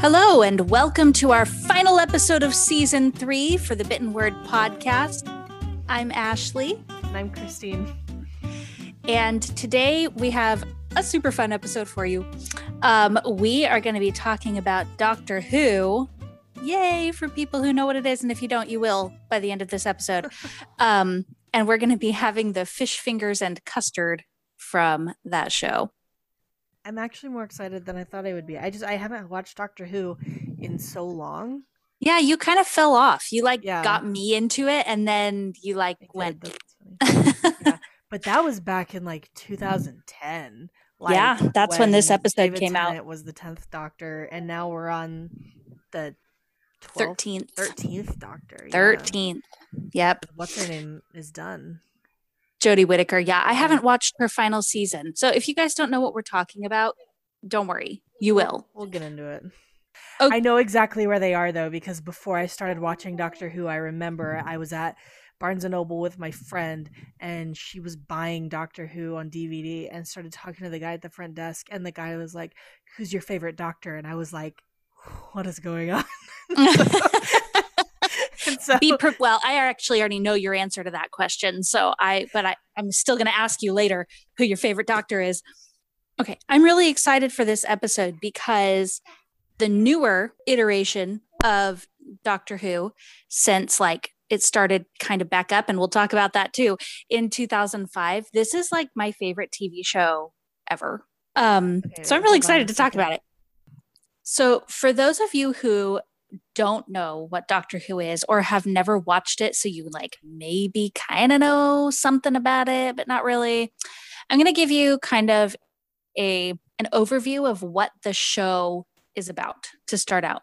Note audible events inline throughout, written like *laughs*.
Hello, and welcome to our final episode of season three for the Bitten Word podcast. I'm Ashley. And I'm Christine. And today we have a super fun episode for you. Um, we are going to be talking about Doctor Who. Yay for people who know what it is. And if you don't, you will by the end of this episode. *laughs* um, and we're going to be having the fish fingers and custard from that show. I'm actually more excited than I thought I would be. I just I haven't watched Doctor Who in so long. Yeah, you kind of fell off. You like yeah. got me into it and then you like went *laughs* yeah. But that was back in like 2010. Like, yeah, that's when, when this episode David came Tennant out. It was the 10th Doctor and now we're on the 12th, 13th 13th Doctor. 13th. Yep. What's her name is done. Jodie Whittaker. Yeah, I haven't watched her final season. So if you guys don't know what we're talking about, don't worry. You will. We'll get into it. Okay. I know exactly where they are though, because before I started watching Doctor Who, I remember mm-hmm. I was at Barnes and Noble with my friend and she was buying Doctor Who on DVD and started talking to the guy at the front desk and the guy was like, Who's your favorite doctor? And I was like, What is going on? *laughs* *laughs* *laughs* so be per- well i actually already know your answer to that question so i but I, i'm still going to ask you later who your favorite doctor is. Okay i'm really excited for this episode because the newer iteration of doctor who since like it started kind of back up and we'll talk about that too in 2005 this is like my favorite tv show ever. Um okay, so i'm really excited to talk about it. So for those of you who don't know what Doctor Who is or have never watched it, so you like maybe kind of know something about it, but not really, I'm going to give you kind of a an overview of what the show is about to start out.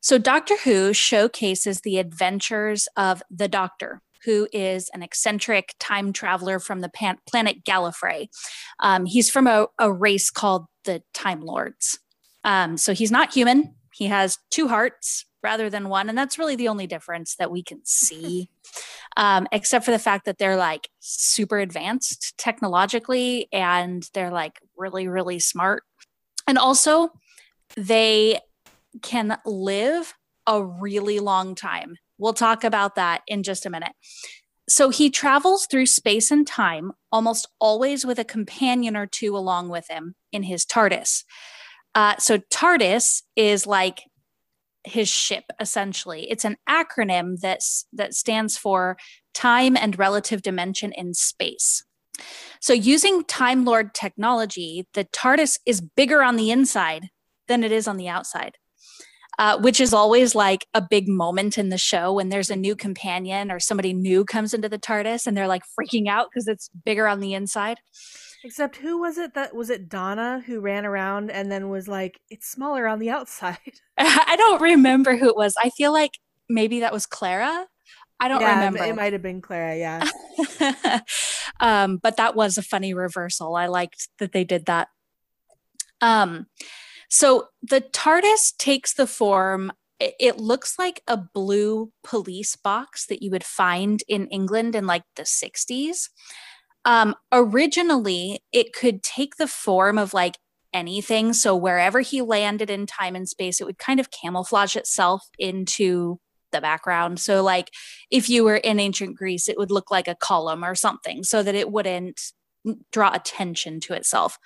So, Doctor Who showcases the adventures of the Doctor, who is an eccentric time traveler from the pan- planet Gallifrey. Um, he's from a, a, race called the Time Lords. Um, so, he's not human, he has two hearts rather than one. And that's really the only difference that we can see, *laughs* um, except for the fact that they're like super advanced technologically and they're like really, really smart. And also, they can live a really long time. We'll talk about that in just a minute. So he travels through space and time, almost always with a companion or two along with him in his TARDIS. Uh, so TARDIS is like his ship essentially. It's an acronym that's that stands for time and relative dimension in space. So using Time Lord technology, the TARDIS is bigger on the inside than it is on the outside. Uh, which is always like a big moment in the show when there's a new companion or somebody new comes into the TARDIS and they're like freaking out because it's bigger on the inside. Except who was it that was it Donna who ran around and then was like, it's smaller on the *laughs* outside. *laughs* I don't remember who it was. I feel like maybe that was Clara. I don't yeah, remember. It might have been Clara, yeah. *laughs* um, but that was a funny reversal. I liked that they did that. Um, so the TARDIS takes the form it, it looks like a blue police box that you would find in England in like the 60s. Um, originally, it could take the form of like anything. So wherever he landed in time and space, it would kind of camouflage itself into the background. So, like if you were in ancient Greece, it would look like a column or something so that it wouldn't draw attention to itself.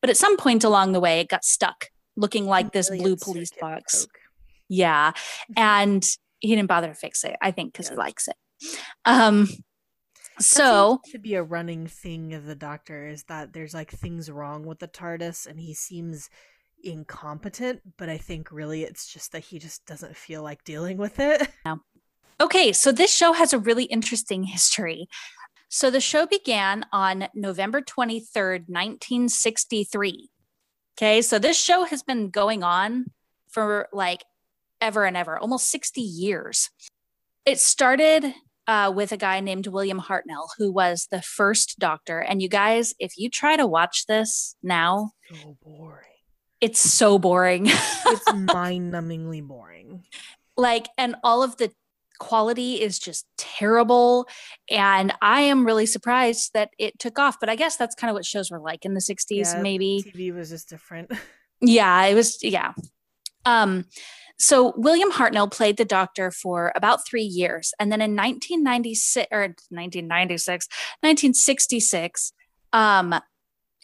But at some point along the way, it got stuck looking like this blue police box. Coke. Yeah. *laughs* And he didn't bother to fix it, I think, because he likes it. Um, so to be a running thing of the doctor is that there's like things wrong with the TARDIS and he seems incompetent, but I think really it's just that he just doesn't feel like dealing with it. *laughs* No. Okay, so this show has a really interesting history. So the show began on November 23rd, 1963. Okay, so this show has been going on for like ever and ever, almost 60 years. It started uh, with a guy named William Hartnell, who was the first doctor. And you guys, if you try to watch this now, so boring. It's so boring. *laughs* it's mind numbingly boring. Like, and all of the quality is just terrible. And I am really surprised that it took off. But I guess that's kind of what shows were like in the 60s, yeah, maybe. TV was just different. *laughs* yeah, it was, yeah. Um, so William Hartnell played the doctor for about three years. And then in 1996 or 1996, 1966, um,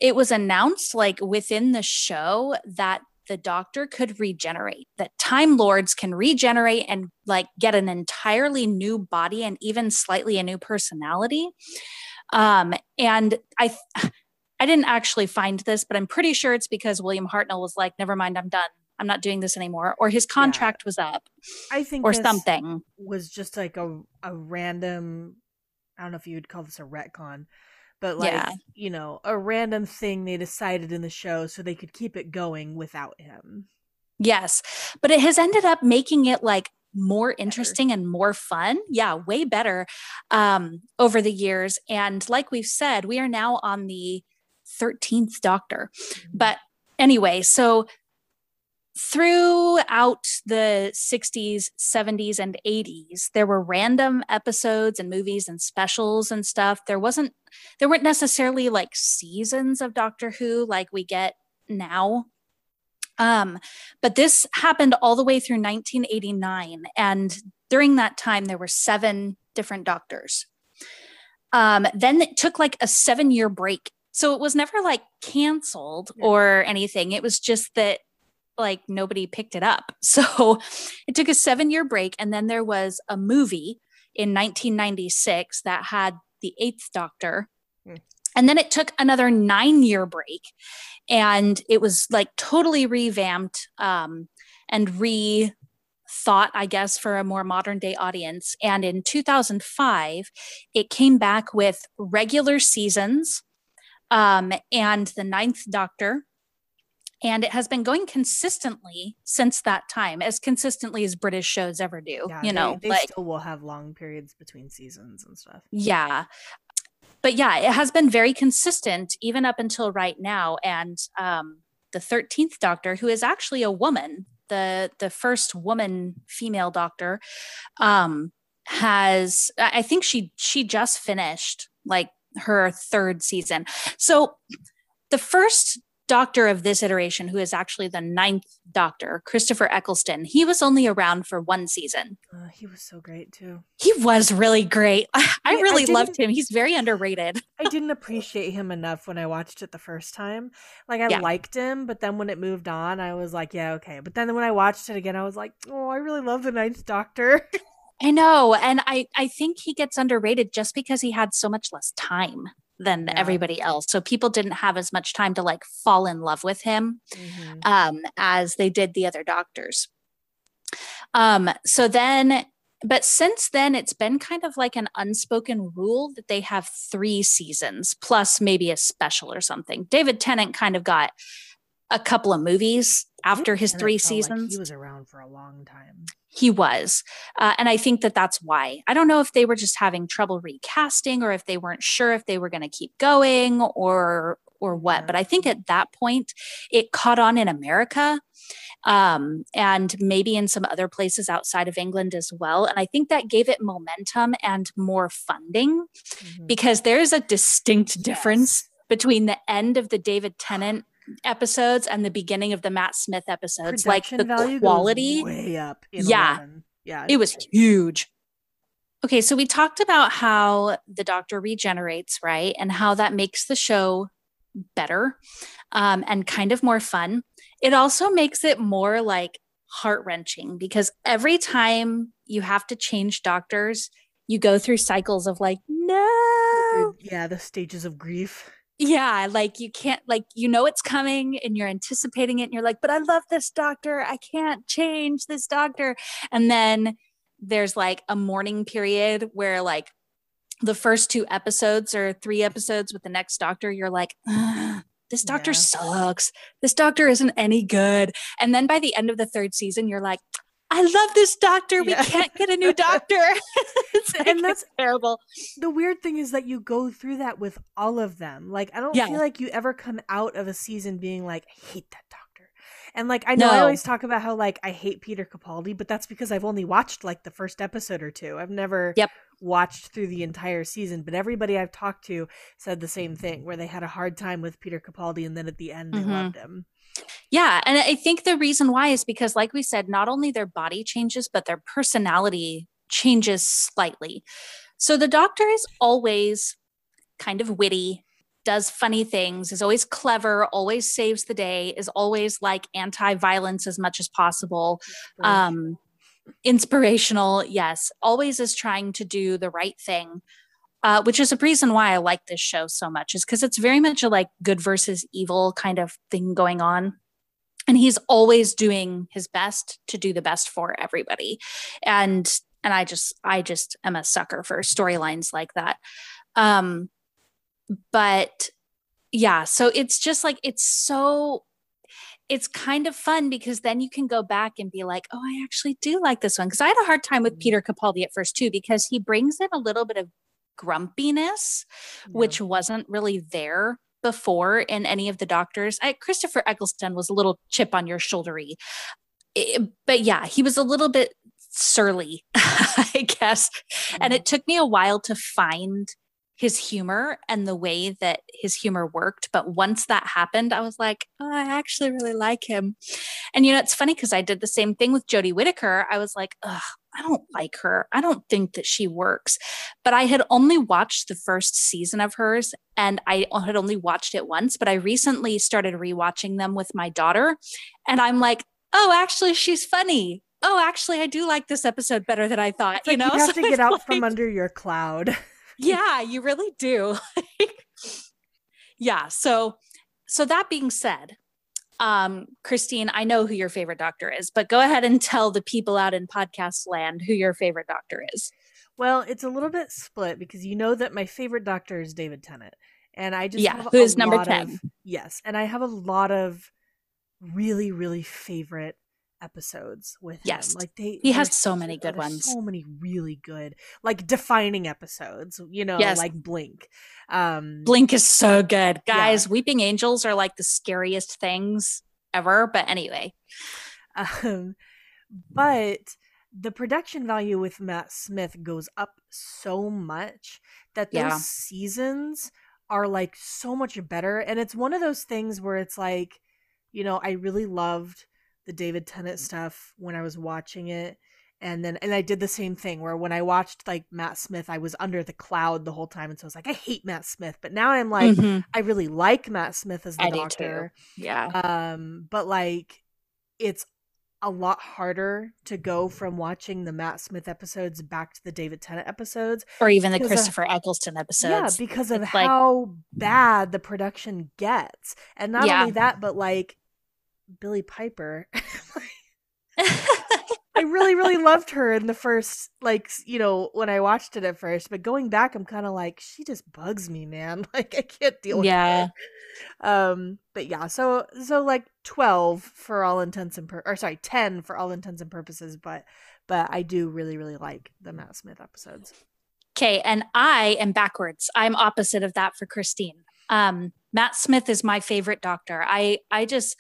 it was announced like within the show that the doctor could regenerate, that Time Lords can regenerate and like get an entirely new body and even slightly a new personality. Um, and I, *sighs* I didn't actually find this, but I'm pretty sure it's because William Hartnell was like, never mind, I'm done. I'm not doing this anymore, or his contract yeah. was up. I think, or something was just like a a random. I don't know if you would call this a retcon, but like yeah. you know a random thing they decided in the show so they could keep it going without him yes but it has ended up making it like more interesting better. and more fun yeah way better um over the years and like we've said we are now on the 13th doctor mm-hmm. but anyway so throughout the 60s, 70s, and 80s, there were random episodes and movies and specials and stuff. There wasn't, there weren't necessarily like seasons of Doctor Who like we get now. Um, but this happened all the way through 1989. And during that time, there were seven different doctors. Um, then it took like a seven year break. So it was never like canceled or anything. It was just that like nobody picked it up. *laughs* So it took a seven year break. And then there was a movie in 1996 that had the eighth doctor. Mm. And then it took another nine year break and it was like totally revamped um, and re thought, I guess, for a more modern day audience. And in 2005, it came back with regular seasons um, and the ninth doctor and it has been going consistently since that time as consistently as british shows ever do yeah, you know they, they like, still will have long periods between seasons and stuff. Yeah. But yeah it has been very consistent even up until right now. And um, the 13th doctor who is actually a woman the the first woman female doctor um has i think she she just finished like her third season. So the first doctor of this iteration, who is actually the ninth doctor, Christopher Eccleston, he was only around for one season. Uh, he was so great too. He was really great. *laughs* I, I really I loved him. He's very underrated. *laughs* I didn't appreciate him enough when I watched it the first time. Like I yeah. liked him, but then when it moved on, I was like, yeah, okay. But then when I watched it again, I was like, oh, I really love the ninth doctor. *laughs* I know. And I, I think he gets underrated just because he had so much less time than yeah. everybody else. So people didn't have as much time to like fall in love with him mm-hmm. um, as they did the other doctors. Um, so then, but since then, it's been kind of like an unspoken rule that they have three seasons plus maybe a special or something. David Tennant kind of got a couple of movies after his three seasons. Like he was around for a long time he was. Uh, and I think that that's why. I don't know if they were just having trouble recasting or if they weren't sure if they were going to keep going or or what. But I think at that point it caught on in America um, and maybe in some other places outside of England as well. And I think that gave it momentum and more funding mm-hmm. because there's a distinct difference yes. between the end of the David Tennant episodes and the beginning of the Matt Smith episodes. Production like the quality way up. yeah. 11. Yeah. It was huge. Okay, so we talked about how the doctor regenerates, right? And how that makes the show better um, and kind of more fun. It also makes it more like heart wrenching because every time you have to change doctors, you go through cycles of like, no. Yeah, the stages of grief yeah like you can't like you know it's coming and you're anticipating it and you're like but i love this doctor. I can't change this doctor. And then there's like a mourning period where like the first two episodes or three episodes with the next doctor you're like this doctor yeah. sucks. This doctor isn't any good. And then by the end of the third season you're like I love this doctor. We can't get a new doctor. *laughs* like, and that's terrible. The weird thing is that you go through that with all of them. Like, I don't yeah. feel like you ever come out of a season being like, I hate that doctor. And like, I know no. I always talk about how like I hate Peter Capaldi, but that's because I've only watched like the first episode or two. I've never yep. Watched through the entire season, but everybody I've talked to said the same thing, where they had a hard time with Peter Capaldi, and then at the end they mm-hmm. loved him. Yeah, and I think the reason why is because, like we said, not only their body changes, but their personality changes slightly. So the Doctor is always kind of witty, does funny things, is always clever, always saves the day, is always like anti-violence as much as possible. Um, inspirational, yes, always is trying to do the right thing. Uh, which is a reason why I like this show so much, is because it's very much a like good versus evil kind of thing going on. And he's always doing his best to do the best for everybody. And and I just I just am a sucker for storylines like that. Um but yeah, so it's just like it's so it's kind of fun because then you can go back and be like, oh, I actually do like this one. Because I had a hard time with Peter Capaldi at first too, because he brings in a little bit of grumpiness, yeah. which wasn't really there before in any of the doctors. I, Christopher Eccleston was a little chip on your shouldery. It, eh, but yeah, he was a little bit surly, *laughs* I guess. Mm-hmm. And it took me a while to find his humor and the way that his humor worked. But once that happened, I was like, oh, I actually really like him. And you know, it's funny because I did the same thing with Jodie Whittaker. I was like, ugh, I don't like her. I don't think that she works. But I had only watched the first season of hers and I had only watched it once. But I recently started rewatching them with my daughter. And I'm like, oh, actually, she's funny. Oh, actually, I do like this episode better than I thought. It's you like know, you *laughs* have so to get out like, from under your cloud. *laughs* yeah, you really do. *laughs* yeah. So, so that being said, um, Christine, I know who your favorite doctor is, but go ahead and tell the people out in podcast land who your favorite doctor is. Well, it's a little bit split because you know that my favorite doctor is David Tennant. And I just yeah, who is number 10. Of, yes. And I have a lot of really, really favorite episodes with yes. him. Like they he has so many good ones. So many really good, like defining episodes, you know, yes. like Blink. Um Blink is so good. Guys, yeah. Weeping Angels are like the scariest things ever, but anyway. Um but the production value with Matt Smith goes up so much that those yeah. seasons are like so much better and it's one of those things where it's like you know, I really loved the David Tennant stuff when I was watching it. And then, and I did the same thing where when I watched like Matt Smith, I was under the cloud the whole time. And so I was like, I hate Matt Smith. But now I'm like, mm-hmm. I really like Matt Smith as the I doctor. Yeah. Um, but like, it's a lot harder to go from watching the Matt Smith episodes back to the David Tennant episodes, or even the Christopher of, Eccleston episodes. Yeah, because of it's how like... bad the production gets, and not yeah. only that, but like Billie Piper. *laughs* *laughs* I really, really loved her in the first, like, you know, when I watched it at first. But going back, I'm kind of like, she just bugs me, man. *laughs* Like, I can't deal with yeah. her. Um, but yeah, so so like twelve for all intents and pur- or sorry, ten for all intents and purposes. But but I do really, really like the Matt Smith episodes. Okay, and I am backwards. I'm opposite of that for Christine. Um, Matt Smith is my favorite doctor. I I just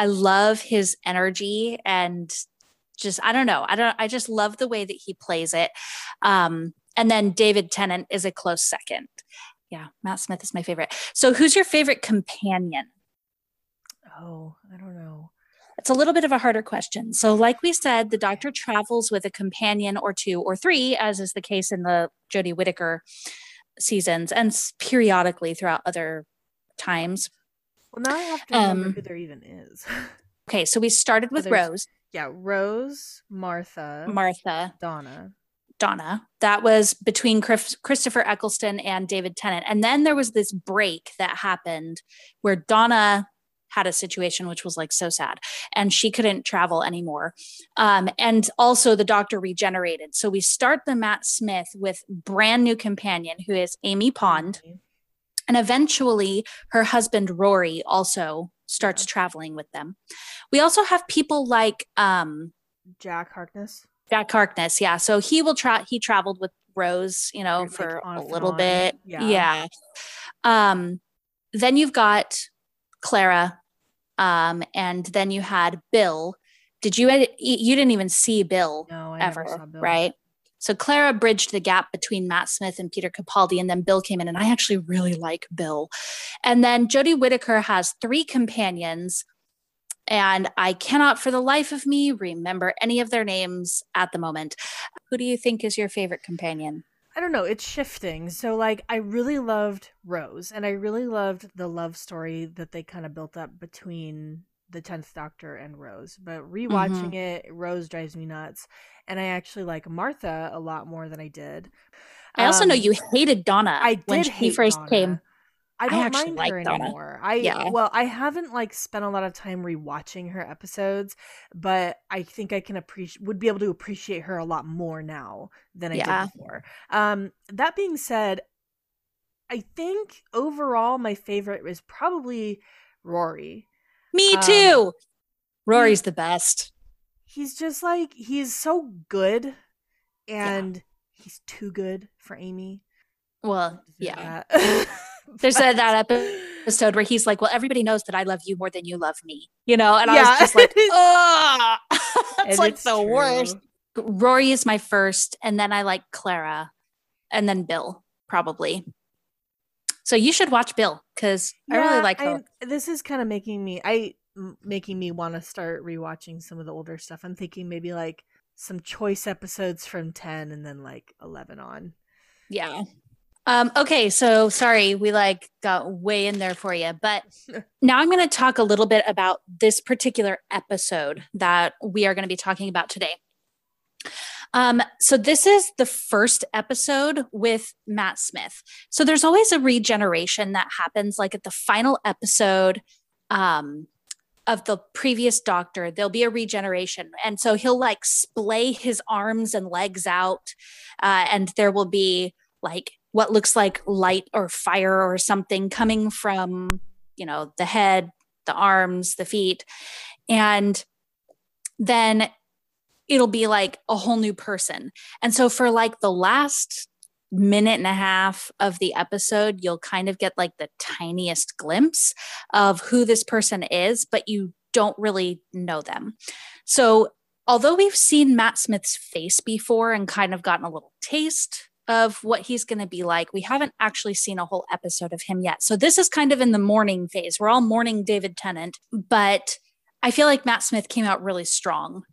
I love his energy and just I don't know. I don't I just love the way that he plays it. Um, and then David Tennant is a close second. Yeah, Matt Smith is my favorite. So who's your favorite companion? Oh, I don't know. It's a little bit of a harder question. So, like we said, the doctor travels with a companion or two or three, as is the case in the Jodie Whittaker seasons, and periodically throughout other times. Well, now I have to remember um, who there even is. *laughs* okay, so we started with Rose. Yeah, Rose, Martha, Martha, Donna. Donna. That was between Chris, Christopher Eccleston and David Tennant. And then there was this break that happened where Donna had a situation which was like so sad and she couldn't travel anymore um, and also the doctor regenerated so we start the matt smith with brand new companion who is amy pond mm-hmm. And eventually, her husband, Rory, also starts traveling with them. We also have people like um, Jack Harkness. Jack Harkness, yeah. So he will try, he traveled with Rose, you know, like for a little bit. Yeah. yeah. Um, then you've got Clara. Um, and then you had Bill. Did you, you didn't even see Bill no, ever, Bill. right? So Clara bridged the gap between Matt Smith and Peter Capaldi, and then Bill came in, and I actually really like Bill. And then Jodie Whittaker has three companions, and I cannot for the life of me remember any of their names at the moment. Who do you think is your favorite companion? I don't know, it's shifting. So like I really loved Rose and I really loved the love story that they kind of built up between the 10th Doctor and Rose. But rewatching mm-hmm. it, Rose drives me nuts. And I actually like Martha a lot more than I did. I also um, know you hated Donna I did when she first Donna. came. I don't I actually mind her Donna. anymore. I yeah. well, I haven't like spent a lot of time rewatching her episodes, but I think I can appreciate would be able to appreciate her a lot more now than I yeah. did before. Um, that being said, I think overall my favorite is probably Rory. Me um, too. Um, Rory's he, the best. He's just like he's so good and yeah. he's too good for Amy. Well, yeah. *laughs* There's a, that *laughs* episode where he's like, "Well, everybody knows that I love you more than you love me," you know, and yeah. I was just like, *laughs* "Oh, it's like the true. worst." Rory is my first, and then I like Clara, and then Bill probably. So you should watch Bill because yeah, I really like her. this is kind of making me I making me want to start rewatching some of the older stuff. I'm thinking maybe like some choice episodes from 10 and then like 11 on. Yeah. Um, okay, so sorry, we like got way in there for you, but *laughs* now I'm going to talk a little bit about this particular episode that we are going to be talking about today. Um, so this is the first episode with Matt Smith. So there's always a regeneration that happens, like at the final episode um, of the previous Doctor. There'll be a regeneration, and so he'll like splay his arms and legs out, uh, and there will be like what looks like light or fire or something coming from you know the head the arms the feet and then it'll be like a whole new person and so for like the last minute and a half of the episode you'll kind of get like the tiniest glimpse of who this person is but you don't really know them so although we've seen matt smith's face before and kind of gotten a little taste of what he's going to be like. We haven't actually seen a whole episode of him yet. So this is kind of in the mourning phase. We're all mourning David Tennant, but I feel like Matt Smith came out really strong.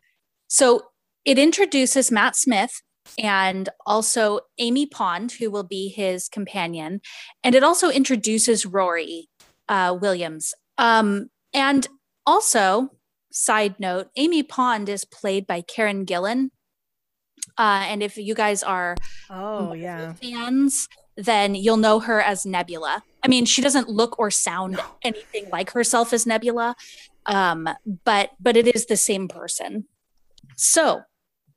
So it introduces Matt Smith and also Amy Pond, who will be his companion. And it also introduces Rory uh, Williams. Um, and also, side note, Amy Pond is played by Karen Gillan, uh, and if you guys are oh yeah fans, then you'll know her as Nebula. I mean, she doesn't look or sound no. anything like herself as Nebula, um, but but it is the same person. So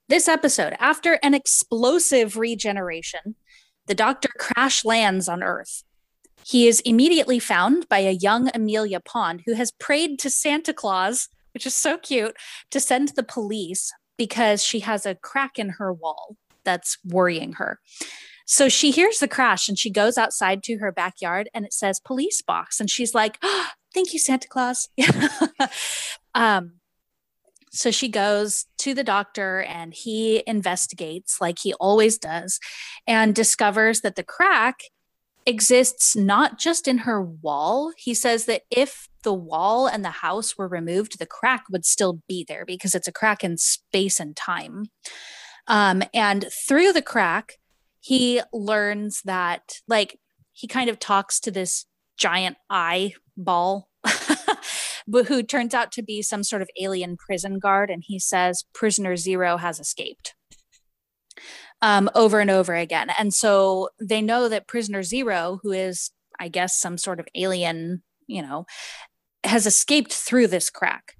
this episode, after an explosive regeneration, the Doctor crash lands on Earth. He is immediately found by a young Amelia Pond who has prayed to Santa Claus, which is so cute, to send the police because she has a crack in her wall that's worrying her. So she hears the crash and she goes outside to her backyard and it says police box. And she's like, oh, *gasps* thank you, Santa Claus. *laughs* um, so she goes to the doctor and he investigates like he always does and discovers that the crack exists not just in her wall. He says that if the wall and the house were removed, the crack would still be there because it's a crack in space and time. Um, and through the crack, he learns that, like, he kind of talks to this giant eyeball, but who turns out to be some sort of alien prison guard. And he says, Prisoner Zero has escaped um, over and over again. And so they know that Prisoner Zero, who is, I guess, some sort of alien, you know, has escaped through this crack.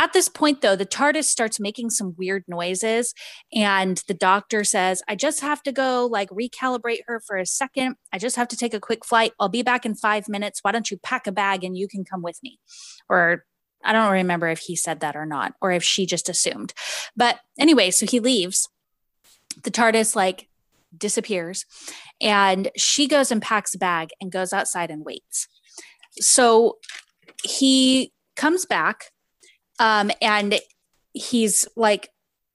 At this point, though, the TARDIS starts making some weird noises, and the doctor says, I just have to go like recalibrate her for a second. I just have to take a quick flight. I'll be back in five minutes. Why don't you pack a bag and you can come with me? Or I don't remember if he said that or not, or if she just assumed. But anyway, so he leaves the TARDIS like disappears and she goes and packs a bag and goes outside and waits. So he comes back um, and he's like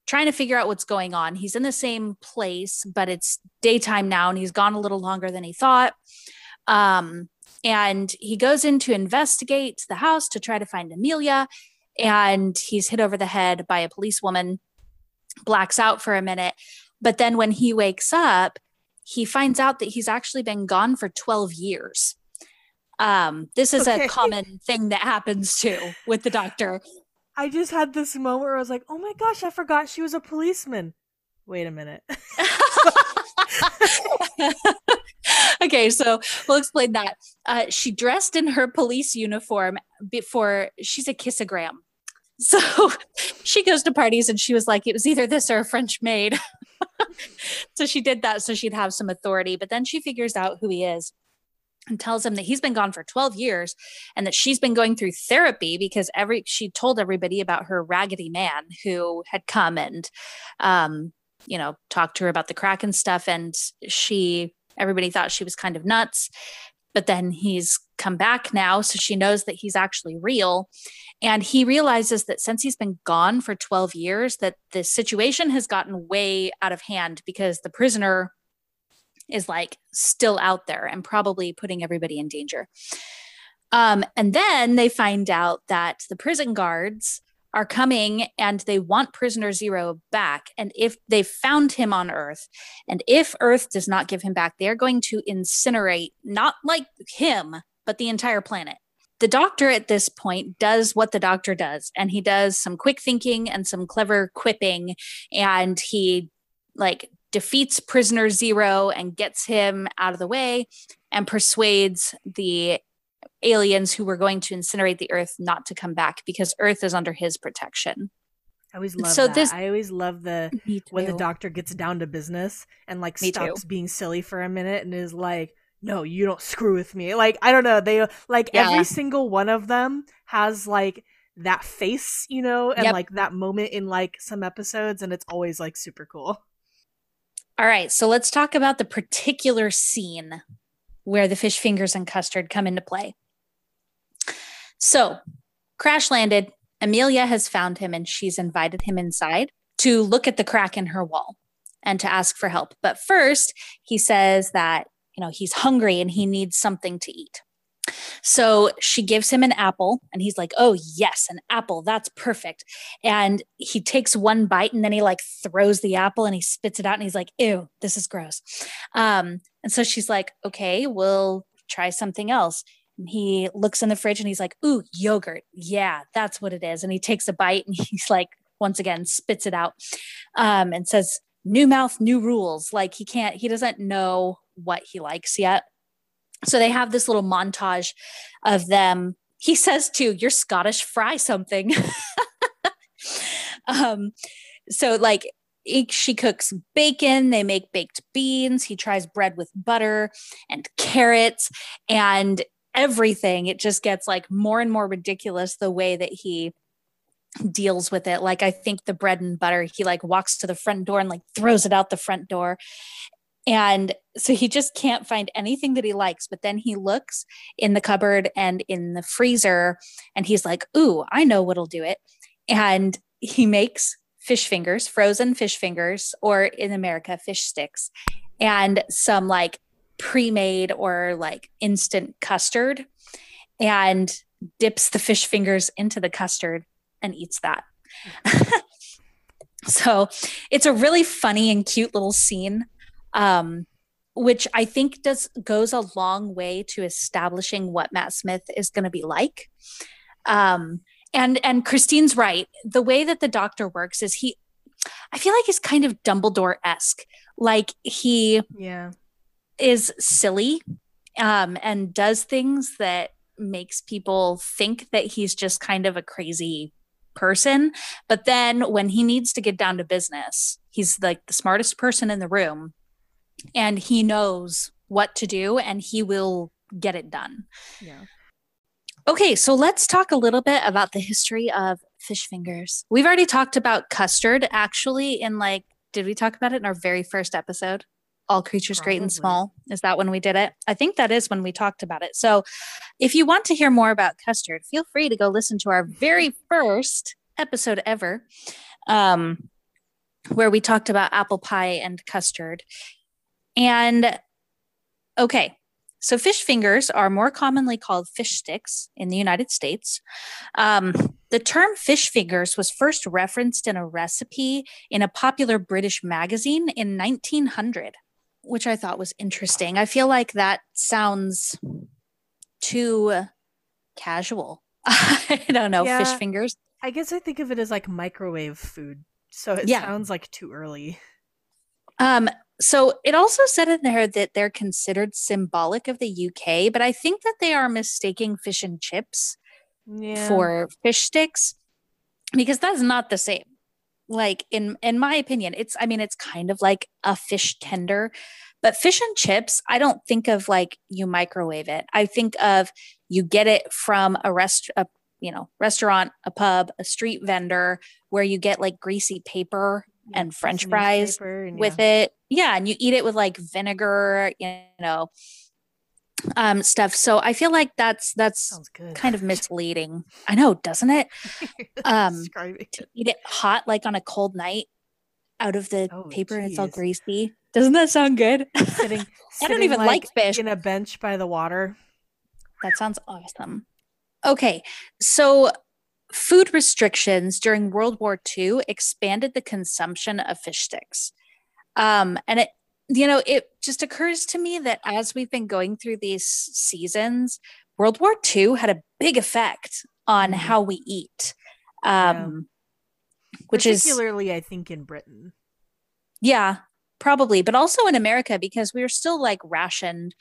trying to figure out what's going on. He's in the same place, but it's daytime now and he's gone a little longer than he thought. Um, and he goes in to investigate the house to try to find Amelia. And he's hit over the head by a policewoman, blacks out for a minute. But then when he wakes up, he finds out that he's actually been gone for 12 years. Um, this is okay. a common thing that happens too with the doctor. I just had this moment where I was like, oh my gosh, I forgot she was a policeman. Wait a minute. *laughs* *laughs* okay, so we'll explain that. Uh, she dressed in her police uniform before she's a kissogram. *laughs* So she goes to parties and she was like, it was either this or a French maid. so she did that so she'd have some authority. But then she figures out who he is and tells him that he's been gone for 12 years and that she's been going through therapy because every she told everybody about her raggedy man who had come and um you know talked to her about the crack and stuff. And she everybody thought she was kind of nuts but then he's come back now. So she knows that he's actually real. And he realizes that since he's been gone for 12 years that the situation has gotten way out of hand because the prisoner is like still out there and probably putting everybody in danger. Um, and then they find out that the prison guards are coming and they want prisoner zero back. And if they found him on Earth, and if Earth does not give him back, they're going to incinerate not like him, but the entire planet. The doctor at this point does what the doctor does, and he does some quick thinking and some clever quipping, and he like defeats prisoner zero and gets him out of the way and persuades the aliens who were going to incinerate the earth not to come back because earth is under his protection I always love so that. This, I always love the *clears throat* when the doctor gets down to business and like me stops too. being silly for a minute and is like, "No, you don't screw with me." Like I don't know, they like yeah. every single one of them has like that face, you know, and yep. like that moment in like some episodes, and it's always like super cool. All right, so let's talk about the particular scene where the fish fingers and custard come into play. So, crash landed. Amelia has found him and she's invited him inside to look at the crack in her wall and to ask for help. But first, he says that, you know, he's hungry and he needs something to eat. So she gives him an apple, and he's like, Oh, yes, an apple. That's perfect. And he takes one bite and then he like throws the apple and he spits it out and he's like, Ew, this is gross. Um, and so she's like, Okay, we'll try something else. And he looks in the fridge and he's like, Ooh, yogurt. Yeah, that's what it is. And he takes a bite and *laughs* he's like, once again, spits it out um, and says, New mouth, new rules. Like he can't, he doesn't know what he likes yet. So they have this little montage of them. He says to you're Scottish, fry something. *laughs* um, so like she cooks bacon, they make baked beans, he tries bread with butter and carrots and everything. It just gets like more and more ridiculous the way that he deals with it like i think the bread and butter he like walks to the front door and like throws it out the front door and so he just can't find anything that he likes. But then he looks in the cupboard and in the freezer and he's like, Ooh, I know what'll do it. And he makes fish fingers, frozen fish fingers, or in America, fish sticks, and some like pre made or like instant custard and dips the fish fingers into the custard and eats that. *laughs* so it's a really funny and cute little scene um, which I think does goes a long way to establishing what Matt Smith is going to be like. Um, and and Christine's right. The way that the Doctor works is he, I feel like he's kind of Dumbledore esque. Like he, yeah, is silly, um, and does things that makes people think that he's just kind of a crazy person. But then when he needs to get down to business, he's like the smartest person in the room and he knows what to do and he will get it done. Yeah. Okay, so let's talk a little bit about the history of fish fingers. We've already talked about custard actually in like did we talk about it in our very first episode? All creatures Probably. great and small. Is that when we did it? I think that is when we talked about it. So, if you want to hear more about custard, feel free to go listen to our very first episode ever. Um, where we talked about apple pie and custard. And okay, so fish fingers are more commonly called fish sticks in the United States. Um, the term fish fingers was first referenced in a recipe in a popular British magazine in 1900, which I thought was interesting. I feel like that sounds too casual. *laughs* I don't know, yeah, fish fingers. I guess I think of it as like microwave food. So it yeah. sounds like too early. Um, so it also said in there that they're considered symbolic of the UK, but I think that they are mistaking fish and chips yeah. for fish sticks because that's not the same. Like in in my opinion, it's I mean it's kind of like a fish tender, but fish and chips, I don't think of like you microwave it. I think of you get it from a rest a you know, restaurant, a pub, a street vendor where you get like greasy paper yeah, and french fries and, with yeah. it. Yeah, and you eat it with like vinegar, you know, um stuff. So I feel like that's that's kind of misleading. I know, doesn't it? *laughs* um to eat it hot like on a cold night out of the oh, paper geez. and it's all greasy. Doesn't that sound good? *laughs* Sitting, I don't even like, like fish. In a bench by the water. That sounds awesome. Okay, so food restrictions during World War II expanded the consumption of fish sticks. Um, and it, you know, it just occurs to me that as we've been going through these seasons, World War II had a big effect on mm-hmm. how we eat. Um, yeah. which particularly, is particularly, I think, in Britain. Yeah, probably, but also in America because we were still like rationed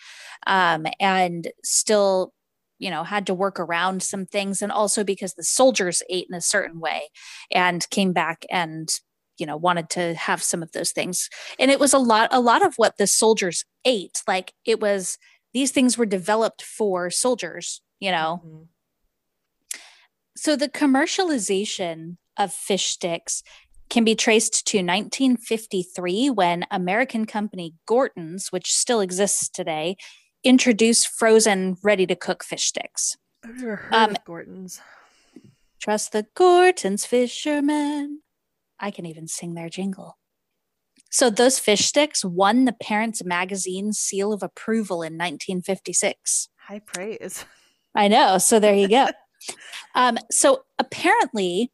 um, and still you know had to work around some things and also because the soldiers ate in a certain way and came back and you know wanted to have some of those things and it was a lot a lot of what the soldiers ate like it was these things were developed for soldiers you know mm-hmm. so the commercialization of fish sticks can be traced to 1953 when American company Gorton's, which still exists today, introduce frozen, ready to cook fish sticks. I've never heard um, of Gorton's. Trust the Gorton's fishermen. I can even sing their jingle. So those fish sticks won the Parents Magazine seal of approval in 1956. High praise. I know. So there you go. *laughs* um, so apparently,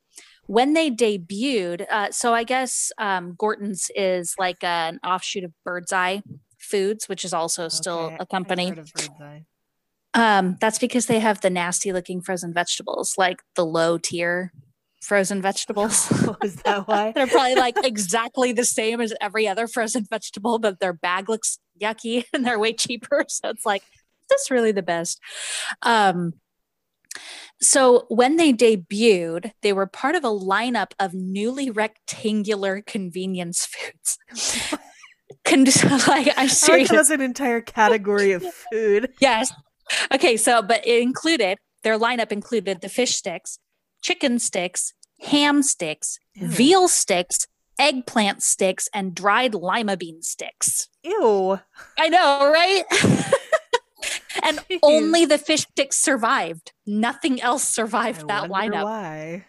when they debuted, uh, so I guess um, Gorton's is like an offshoot of Birdseye Foods, which is also still a company. Um, that's because they have the nasty looking frozen vegetables, like the low tier frozen vegetables. *laughs* Oh, is that why? *laughs* They're probably like exactly the same as every other frozen vegetable, but their bag looks yucky *laughs* and they're way cheaper. So it's like, this really the best. Um, so when they debuted, they were part of a lineup of newly rectangular convenience foods. Con- *laughs* like I'm serious. That's an entire category of food. yes. Okay, so but it included their lineup included the fish sticks, chicken sticks, ham sticks, Ew. veal sticks, eggplant sticks, and dried lima bean sticks. Ew. I know, right? *laughs* and Jeez. *laughs* only the fish sticks survived. Nothing else survived I that lineup. Why?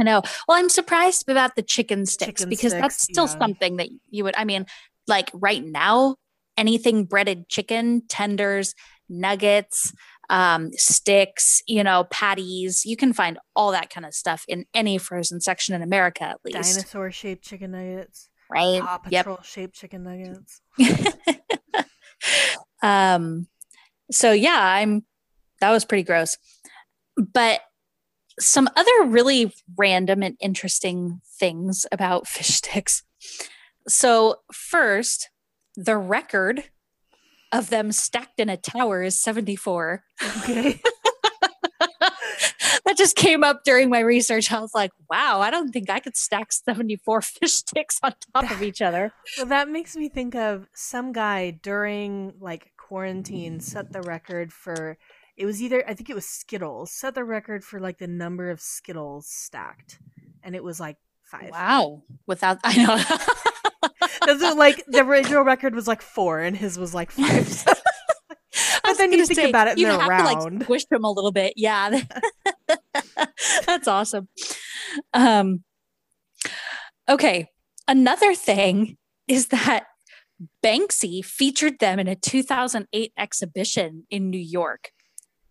I know. Well, I'm surprised about the chicken sticks chicken because sticks, that's still yeah. something that you would. I mean, like right now, anything breaded chicken, tenders, nuggets, um, sticks, you know, patties. You can find all that kind of stuff in any frozen section in America, at least. Dinosaur shaped chicken nuggets. Right. Paw Patrol yep. shaped chicken nuggets. *laughs* um, so yeah, I'm, that was pretty gross. But some other really random and interesting things about *laughs* fish sticks. So, first, the record of them stacked in a tower is 74. Okay. *laughs* that just came up during my research. I was like, wow, I don't think I could stack 74 *laughs* fish sticks on top of each other. Well, that makes me think of some guy during like quarantine set the record for it was either I think it was Skittles, set the record for like the number of Skittles stacked. And it was like five. Wow. Without I know. *laughs* Like the original record was like four and his was like five? *laughs* *laughs* but then you think say, about it, you have round. to like squish them a little bit. Yeah, *laughs* that's awesome. Um, okay, another thing is that Banksy featured them in a 2008 exhibition in New York.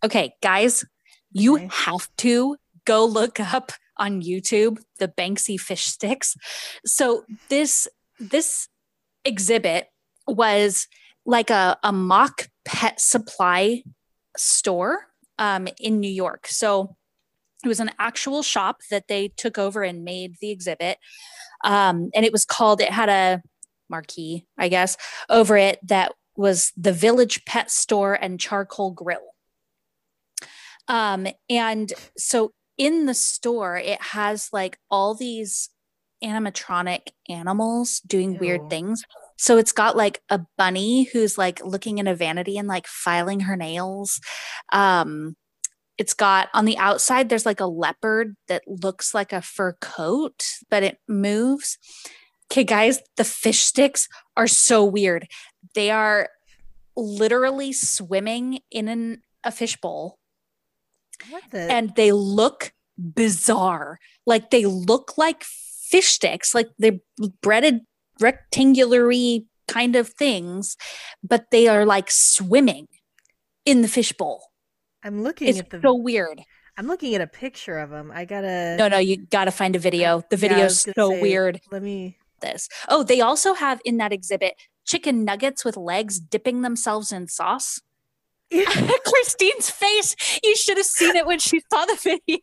Okay, guys, you Okay. have to go look up on YouTube the Banksy fish sticks. So this this exhibit was like a, a mock pet supply store um, in New York. So it was an actual shop that they took over and made the exhibit. Um, and it was called, it had a marquee, I guess, over it that was the Village Pet Store and Charcoal Grill. Um, and so in the store, it has like all these animatronic animals doing Ew. weird things. So it's got like a bunny who's like looking in a vanity and like filing her nails. Um, it's got on the outside, there's like a leopard that looks like a fur coat, but it moves. Okay, guys, the fish sticks are so weird. They are literally swimming in an, a fishbowl the? and they look bizarre. Like they look like fish sticks, like they're breaded rectangulary kind of things, but they are like swimming in the fishbowl. I'm looking It's at the. so weird. I'm looking at a picture of them. I gotta. No, no, you got to find a video. The Yeah, video's was so say, weird. Let me. This. Oh, they also have in that exhibit chicken nuggets with legs dipping themselves in sauce. *laughs* Christine's face. You should have seen it when she saw the video.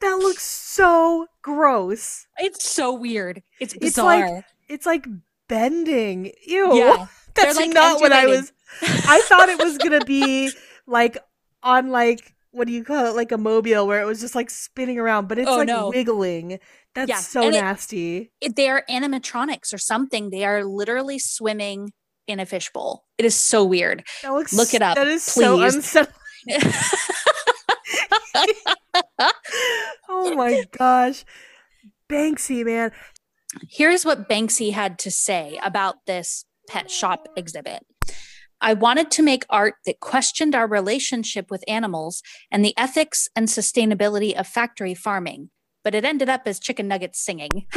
that looks so gross. It's so weird. It's It's like- bizarre. It's like bending. Ew. yeah. *laughs* That's like not what I was. I thought it was *laughs* gonna be like on like what do you call it, like a mobile where it was just like spinning around, but it's Oh, like no. wiggling. That's Yeah, so and it- nasty. It- they are animatronics or something. They are literally swimming in a fishbowl. It is so weird. Looks. look it up, That is so please. unsettling. *laughs* *laughs* Oh my gosh, Banksy, man. Here's what Banksy had to say about this pet shop exhibit. I wanted to make art that questioned our relationship with animals and the ethics and sustainability of factory farming, but it ended up as chicken nuggets singing. *laughs*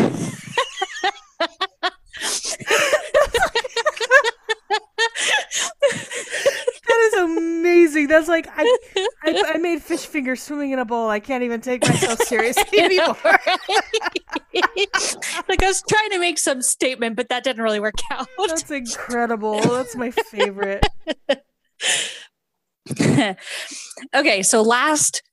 amazing. That's like I, I, *laughs* I made fish fingers swimming in a bowl. I can't even take myself seriously *laughs* anymore. *laughs* like I was trying to make some statement, but that didn't really work out. That's incredible. That's my favorite. okay, so last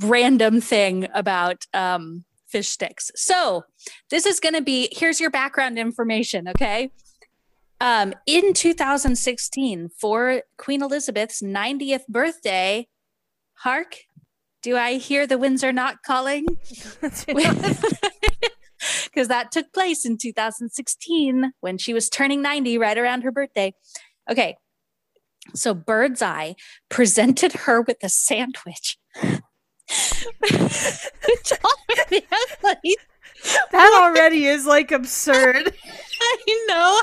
random thing about um, fish sticks. So this is going to be here's your background information. Okay. Um, in 2016, for Queen Elizabeth's 90th birthday, hark, do I hear the winds are not calling? Because *laughs* *laughs* that took place in 2016 when she was turning 90, right around her birthday. Okay. So Birdseye presented her with a sandwich. *laughs* Which already has like, that already is like absurd. I know.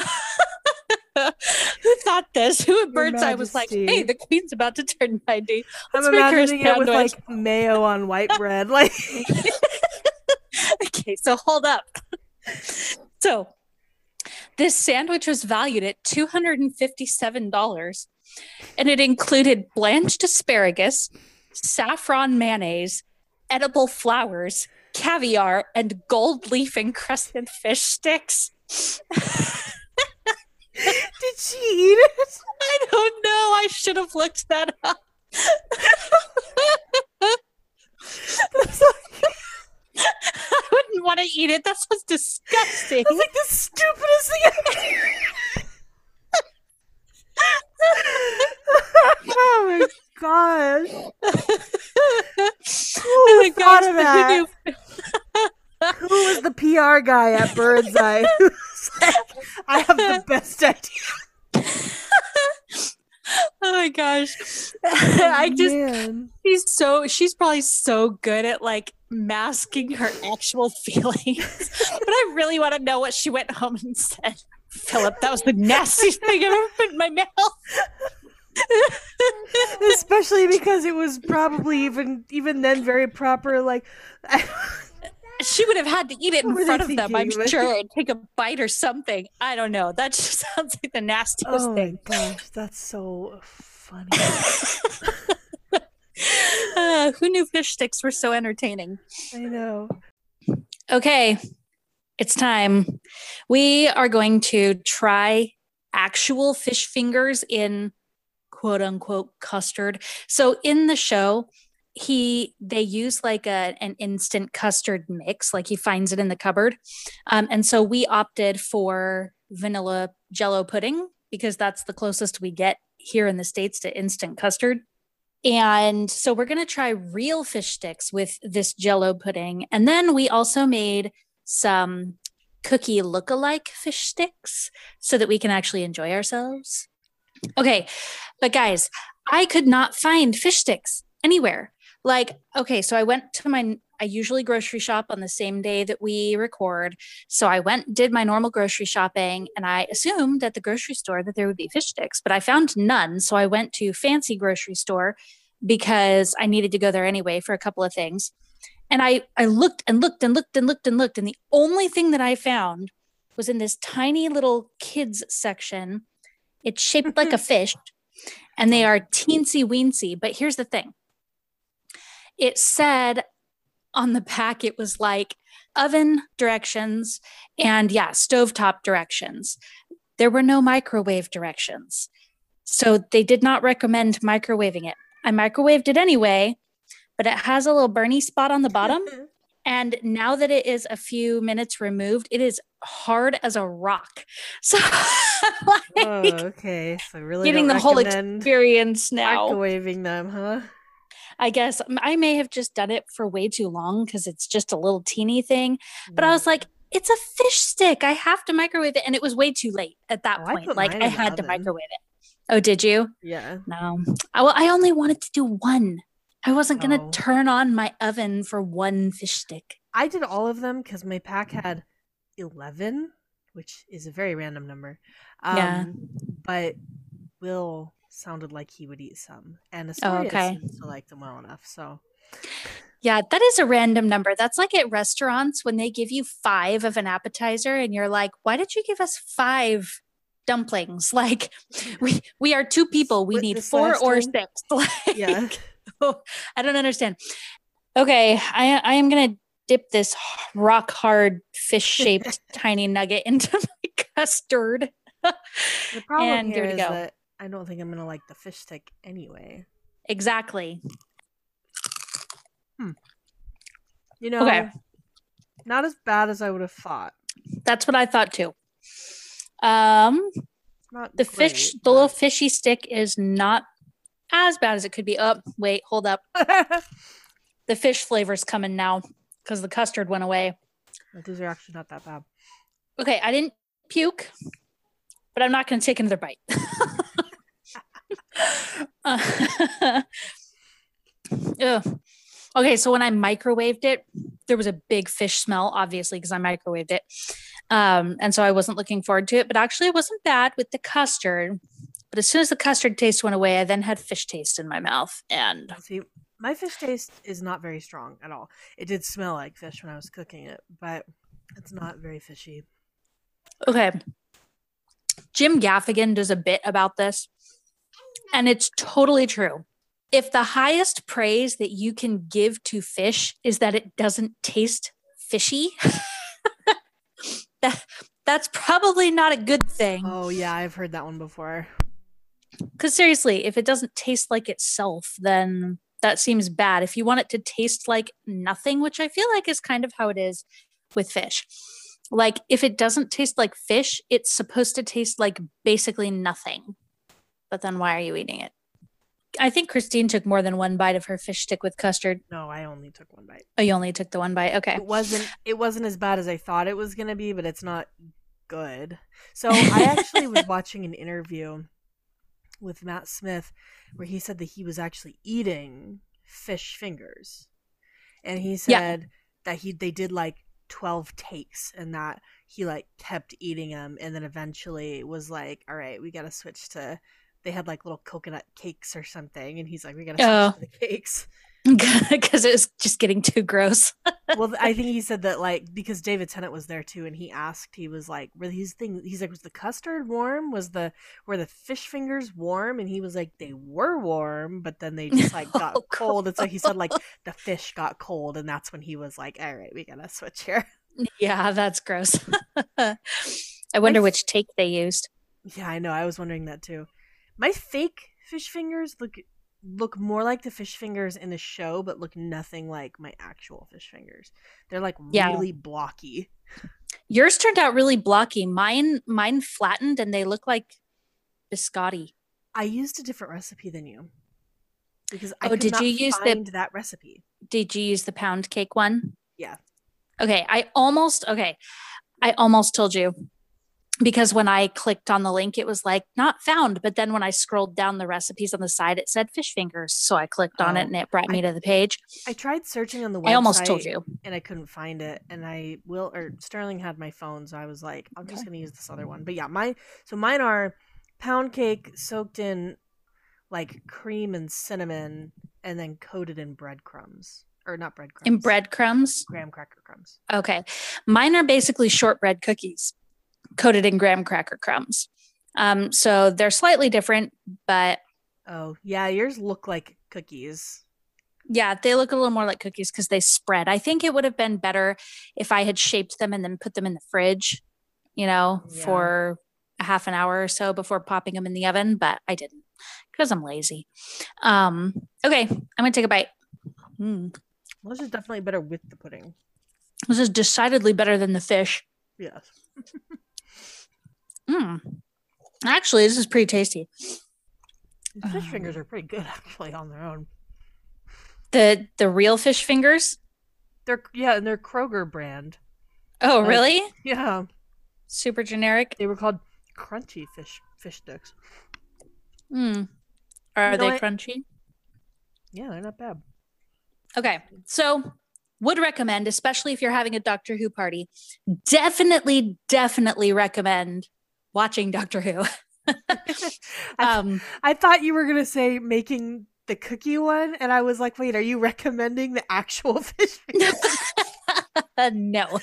*laughs* Who thought this? Who at Your Birdseye was like, hey, the queen's about to turn *laughs* 90. I'm Let's make her a imagining it with like mayo on white bread. Like *laughs* okay, so hold up. So this sandwich was valued at $257 and it included blanched asparagus, saffron mayonnaise, edible flowers, caviar, and gold leaf encrusted fish sticks. Did she eat it? I don't know. I should have looked that up. I wouldn't want to eat it. That sounds disgusting. that's like the stupidest thing ever. oh my gosh. *laughs* Who Oh my thought gosh, of that? Who was the PR guy at Birdseye? *laughs* Like, I have the best idea. *laughs* Oh my gosh. Oh, *laughs* I just Man. she's so she's probably so good at like masking her actual feelings. but I really want to know what she went home and said. Philip, that was the nastiest thing I've ever put in my mouth. especially because it was probably even even then very proper like she would have had to eat it in front of them, I'm sure, and take a bite or something. I don't know. That *laughs* just sounds like the nastiest oh thing. Oh my gosh, that's so funny. *laughs* uh, who knew fish sticks were so entertaining? I know. Okay, it's time. We are going to try actual fish fingers in quote unquote custard. So in the show, he they use like a an instant custard mix like he finds it in the cupboard. Um, and so we opted for vanilla jello pudding because that's the closest we get here in the states to instant custard. And so we're going to try real fish sticks with this jello pudding. And then we also made some cookie look-alike fish sticks so that we can actually enjoy ourselves. Okay but guys i could not find fish sticks anywhere like okay so i went to my i usually grocery shop on the same day that we record. So i went did my normal grocery shopping and i assumed at the grocery store that there would be fish sticks but i found none. So i went to fancy grocery store because i needed to go there anyway for a couple of things. And i i looked and looked and looked and looked and looked and the only thing that i found was in this tiny little kids section. It's shaped like a *laughs* fish and they oh. are teensy weensy. But here's the thing it said on the back, it was like oven directions and yeah, stovetop directions. There were no microwave directions. So they did not recommend microwaving it. I microwaved it anyway, but it has a little burny spot on the bottom. *laughs* and now that it is a few minutes removed, it is hard as a rock. *laughs* So, like, oh, okay. So really, getting the whole experience now. Microwaving them, huh? I guess I may have just done it for way too long because it's just a little teeny thing. But I was like, it's a fish stick. I have to microwave it. And it was way too late at that oh, point. I like I had to microwave it. Oh, did you? Yeah. No. I, well, I only wanted to do one. I wasn't going to oh. turn on my oven for one fish stick. I did all of them because my pack had 11, which is a very random number. Um, yeah. But Will sounded like he would eat some, and Astoria oh, okay. seems to like them well enough. So, yeah, that is a random number. That's like at restaurants when they give you five of an appetizer, and you're like, "Why did you give us five dumplings? *laughs* Like, we we are two people. We need four or six. *laughs* Like, yeah, *laughs* I don't understand. Okay, I I am gonna dip this rock hard fish shaped tiny nugget into my custard. The problem and here, go. That I don't think I'm gonna like the fish stick anyway. Exactly. Hmm. You know, okay. not as bad as I would have thought. That's what I thought too. Um, not the great, fish, but... the little fishy stick is not as bad as it could be. Up, oh, wait, hold up. *laughs* the fish flavor's coming now because the custard went away. These are actually not that bad. Okay, I didn't puke, but I'm not going to take another bite. *laughs* *laughs* uh, okay, so when I microwaved it, there was a big fish smell, obviously, because I microwaved it. Um, and so I wasn't looking forward to it, but actually, it wasn't bad with the custard. But as soon as the custard taste went away, I then had fish taste in my mouth. And see, my fish taste is not very strong at all. It did smell like fish when I was cooking it, but it's not very fishy. Okay. Jim Gaffigan does a bit about this and it's totally true. If the highest praise that you can give to fish is that it doesn't taste fishy, *laughs* that, that's probably not a good thing. Oh, yeah, I've heard that one before. Because seriously, if it doesn't taste like itself, then that seems bad. If you want it to taste like nothing, which I feel like is kind of how it is with fish, like if it doesn't taste like fish, it's supposed to taste like basically nothing but then why are you eating it? I think Christine took more than one bite of her fish stick with custard. No, I only took one bite. Oh, you only took the one bite. Okay. It wasn't it wasn't as bad as I thought it was going to be, but it's not good. So, *laughs* I actually was watching an interview with Matt Smith where he said that he was actually eating fish fingers. And he said yeah. that he they did like 12 takes and that he like kept eating them and then eventually was like, "All right, we got to switch to they had like little coconut cakes or something, and he's like, "We gotta oh. the cakes." *laughs* because it was just getting too gross. well, I think he *laughs* said that like because David Tennant was there too, and he asked, he was like, "Were these things?" He's like, "Was the custard warm? Was the were the fish fingers warm?" And he was like, "They were warm, but then they just like *laughs* got oh, cold." And so he said, like the fish got cold, and that's when he was like, "All right, we gotta switch here." Yeah, that's gross. I wonder which take they used. Yeah, I know. I was wondering that too. My fake fish fingers look look more like the fish fingers in the show, but look nothing like my actual fish fingers. They're like yeah. really blocky. Yours turned out really blocky. Mine mine flattened and they look like biscotti. I used a different recipe than you. Because I oh, did you use the, that recipe. Did you use the pound cake one? Yeah. Okay, I almost okay. I almost told you because when I clicked on the link, it was like not found. But then when I scrolled down the recipes on the side, it said fish fingers. So I clicked on oh, it and it brought me I, to the page. I tried searching on the website. I almost told you. And I couldn't find it. And I will, or Sterling had my phone. So I was like, I'm okay. just going to use this other one. But yeah, mine, so mine are pound cake soaked in like cream and cinnamon and then coated in breadcrumbs or not breadcrumbs. In breadcrumbs? Graham cracker crumbs. Okay. Mine are basically shortbread cookies coated in graham cracker crumbs. Um, so they're slightly different, but oh yeah, yours look like cookies. Yeah, they look a little more like cookies because they spread. I think it would have been better if I had shaped them and then put them in the fridge, you know, yeah. for a half an hour or so before popping them in the oven, but I didn't because I'm lazy. Um, okay, I'm gonna take a bite. Mm. Well, this is definitely better with the pudding. This is decidedly better than the fish. Yes. *laughs* Mm. Actually, this is pretty tasty. The fish um, fingers are pretty good, *laughs* actually, on their own. The the real fish fingers. They're yeah, and they're Kroger brand. Oh, like, really? Yeah. Super generic. They were called crunchy fish fish sticks. Hmm. Are you know they what? crunchy? Yeah, they're not bad. Okay, so would recommend, especially if you're having a Doctor Who party. Definitely, definitely recommend watching Doctor Who. *laughs* *laughs* um, I, I thought you were going to say making the cookie one, and I was like, wait, are you recommending the actual *laughs* fish? no.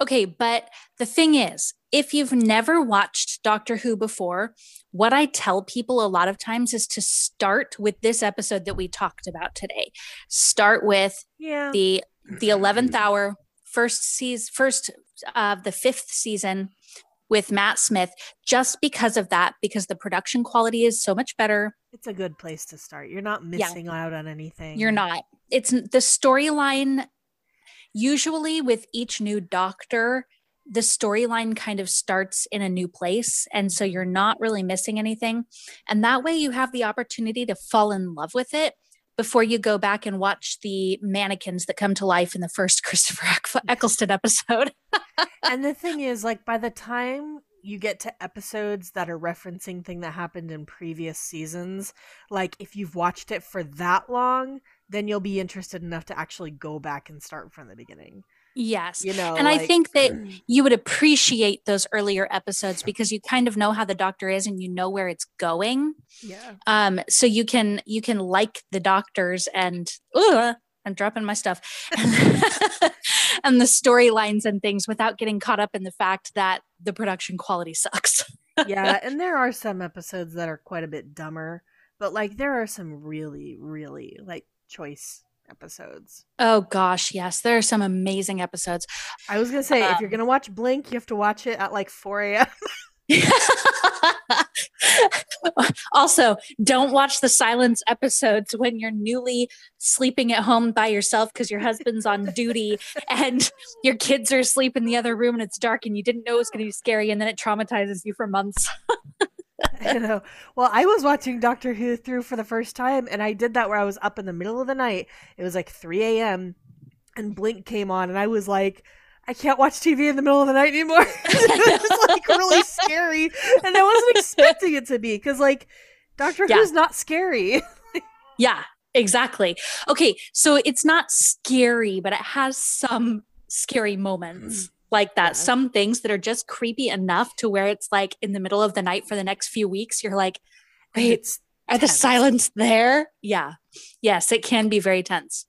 okay, but the thing is, if you've never watched Doctor Who before, what I tell people a lot of times is to start with this episode that we talked about today. Start with yeah. the the 11th hour first season first of the fifth season with Matt Smith just because of that because the production quality is so much better. It's a good place to start. You're not missing yeah. out on anything. You're not. It's the storyline usually with each new doctor the storyline kind of starts in a new place. And so you're not really missing anything. And that way you have the opportunity to fall in love with it before you go back and watch the mannequins that come to life in the first *laughs* Christopher Eccleston episode. *laughs* and the thing is, like, by the time you get to episodes that are referencing thing that happened in previous seasons, like if you've watched it for that long, then you'll be interested enough to actually go back and start from the beginning. Yes. You know, and like, I think that *clears throat* you would appreciate those earlier episodes because you kind of know how the doctor is and you know where it's going. Yeah. Um, so you can you can like the doctors and uh, I'm dropping my stuff *laughs* and the storylines and things without getting caught up in the fact that the production quality sucks. yeah, *laughs* and there are some episodes that are quite a bit dumber, but like there are some really, really like choice episodes. Oh gosh, yes, there are some amazing episodes. I was gonna say, um, if you're um, gonna watch Blink, you have to watch it at like 4 a.m. *laughs* *laughs* also, don't watch the silence episodes when you're newly sleeping at home by yourself because your husband's on duty and your kids are asleep in the other room and it's dark and you didn't know it was going to be scary and then it traumatizes you for months. *laughs* *laughs* you know. Well, I was watching Doctor Who through for the first time, and I did that where I was up in the middle of the night. It was like 3 a.m. and Blink came on, and I was like, I can't watch TV in the middle of the night anymore. *laughs* it *laughs* was like really scary, and I wasn't expecting it to be because like Doctor yeah. Who's not scary. yeah, exactly. Okay, so it's not scary, but it has some scary moments mm. Like that. Yeah. Some things that are just creepy enough to where it's like in the middle of the night for the next few weeks, you're like, wait, it's Are tense. the silence there? Yeah. Yes, it can be very tense.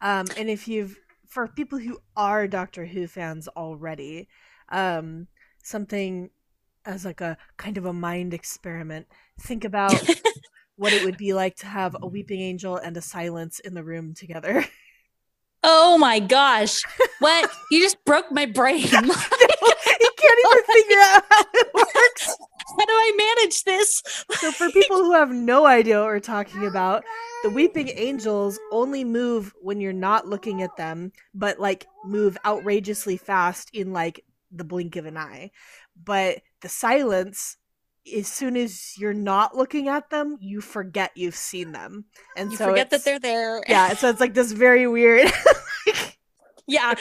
Um, and if you've for people who are Doctor Who fans already, um, something as like a kind of a mind experiment. Think about *laughs* what it would be like to have a weeping angel and a silence in the room together. *laughs* Oh my gosh. What? *laughs* you just broke my brain. *laughs* you can't even figure out how it *laughs* works. How do I manage this? so, for people who have no idea what we're talking oh about, the weeping angels only move when you're not looking at them, but like move outrageously fast in like the blink of an eye. But the silence as soon as you're not looking at them, you forget you've seen them, and so you so forget that they're there. Yeah, so it's like this very weird. *laughs* yeah,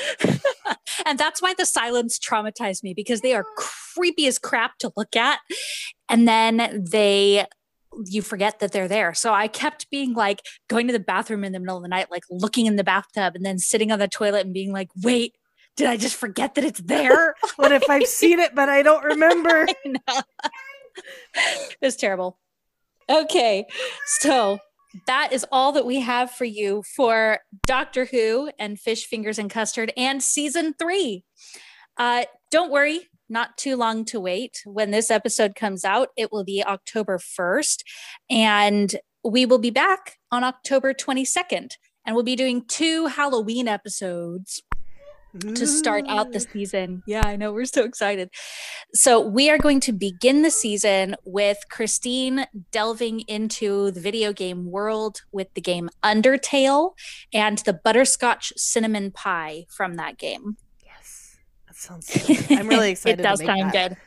*laughs* and that's why the silence traumatized me because they are creepy as crap to look at, and then they you forget that they're there. So I kept being like going to the bathroom in the middle of the night, like looking in the bathtub, and then sitting on the toilet and being like, "Wait, did I just forget that it's there? *laughs* what if I've seen it but I don't remember?" I *laughs* it's terrible. Okay. So that is all that we have for you for Doctor Who and Fish Fingers and Custard and season three. Uh, don't worry, not too long to wait. When this episode comes out, it will be October 1st, and we will be back on October 22nd. And we'll be doing two Halloween episodes to start out the mm. season. Yeah, I know. We're so excited. So, we are going to begin the season with Christine delving into the video game world with the game Undertale and the butterscotch cinnamon pie from that game. Yes, that sounds good. I'm really *laughs* excited. it does sound that. good.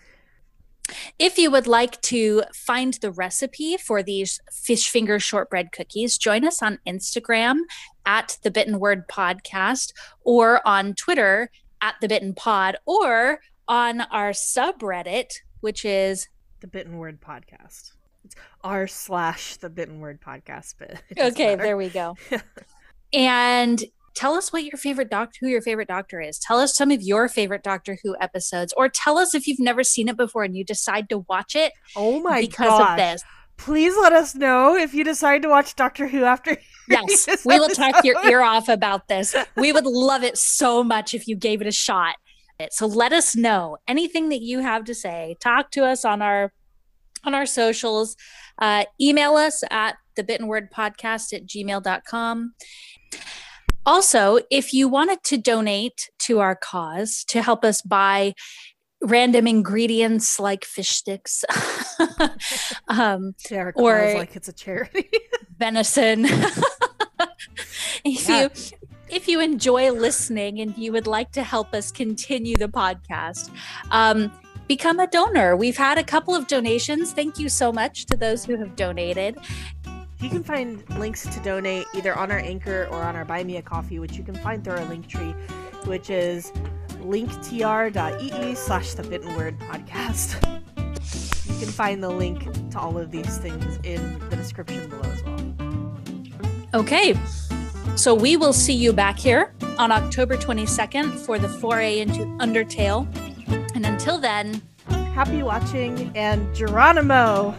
If you would like to find the recipe for these fish finger shortbread cookies, join us on Instagram at the Bitten Word Podcast or on Twitter at the Bitten Pod or on our subreddit, which is the Bitten Word Podcast. It's r slash the Bitten Word Podcast. But okay, there we go. *laughs* and tell us what your favorite doctor who your favorite doctor is. Tell us some of your favorite doctor who episodes or tell us if you've never seen it before and you decide to watch it oh my because gosh. of this. Please let us know if you decide to watch doctor who after *laughs* yes we will talk your ear off about this. We would love it so much if you gave it a shot. So let us know anything that you have to say. Talk to us on our on our socials. Uh, email us at the bitten word podcast at gmail.com also, if you wanted to donate to our cause to help us buy random ingredients like fish sticks *laughs* um, or like it's a charity. *laughs* venison. *laughs* If yeah. you if you enjoy listening and you would like to help us continue the podcast um, become a donor. We've had a couple of donations. Thank you so much to those who have donated you can find links to donate either on our anchor or on our buy me a coffee, which you can find through our link tree, which is linktr.ee slash the bitten word podcast. You can find the link to all of these things in the description below as well. Okay. So we will see you back here on October 22nd for the foray into Undertale. And until then, happy watching and Geronimo!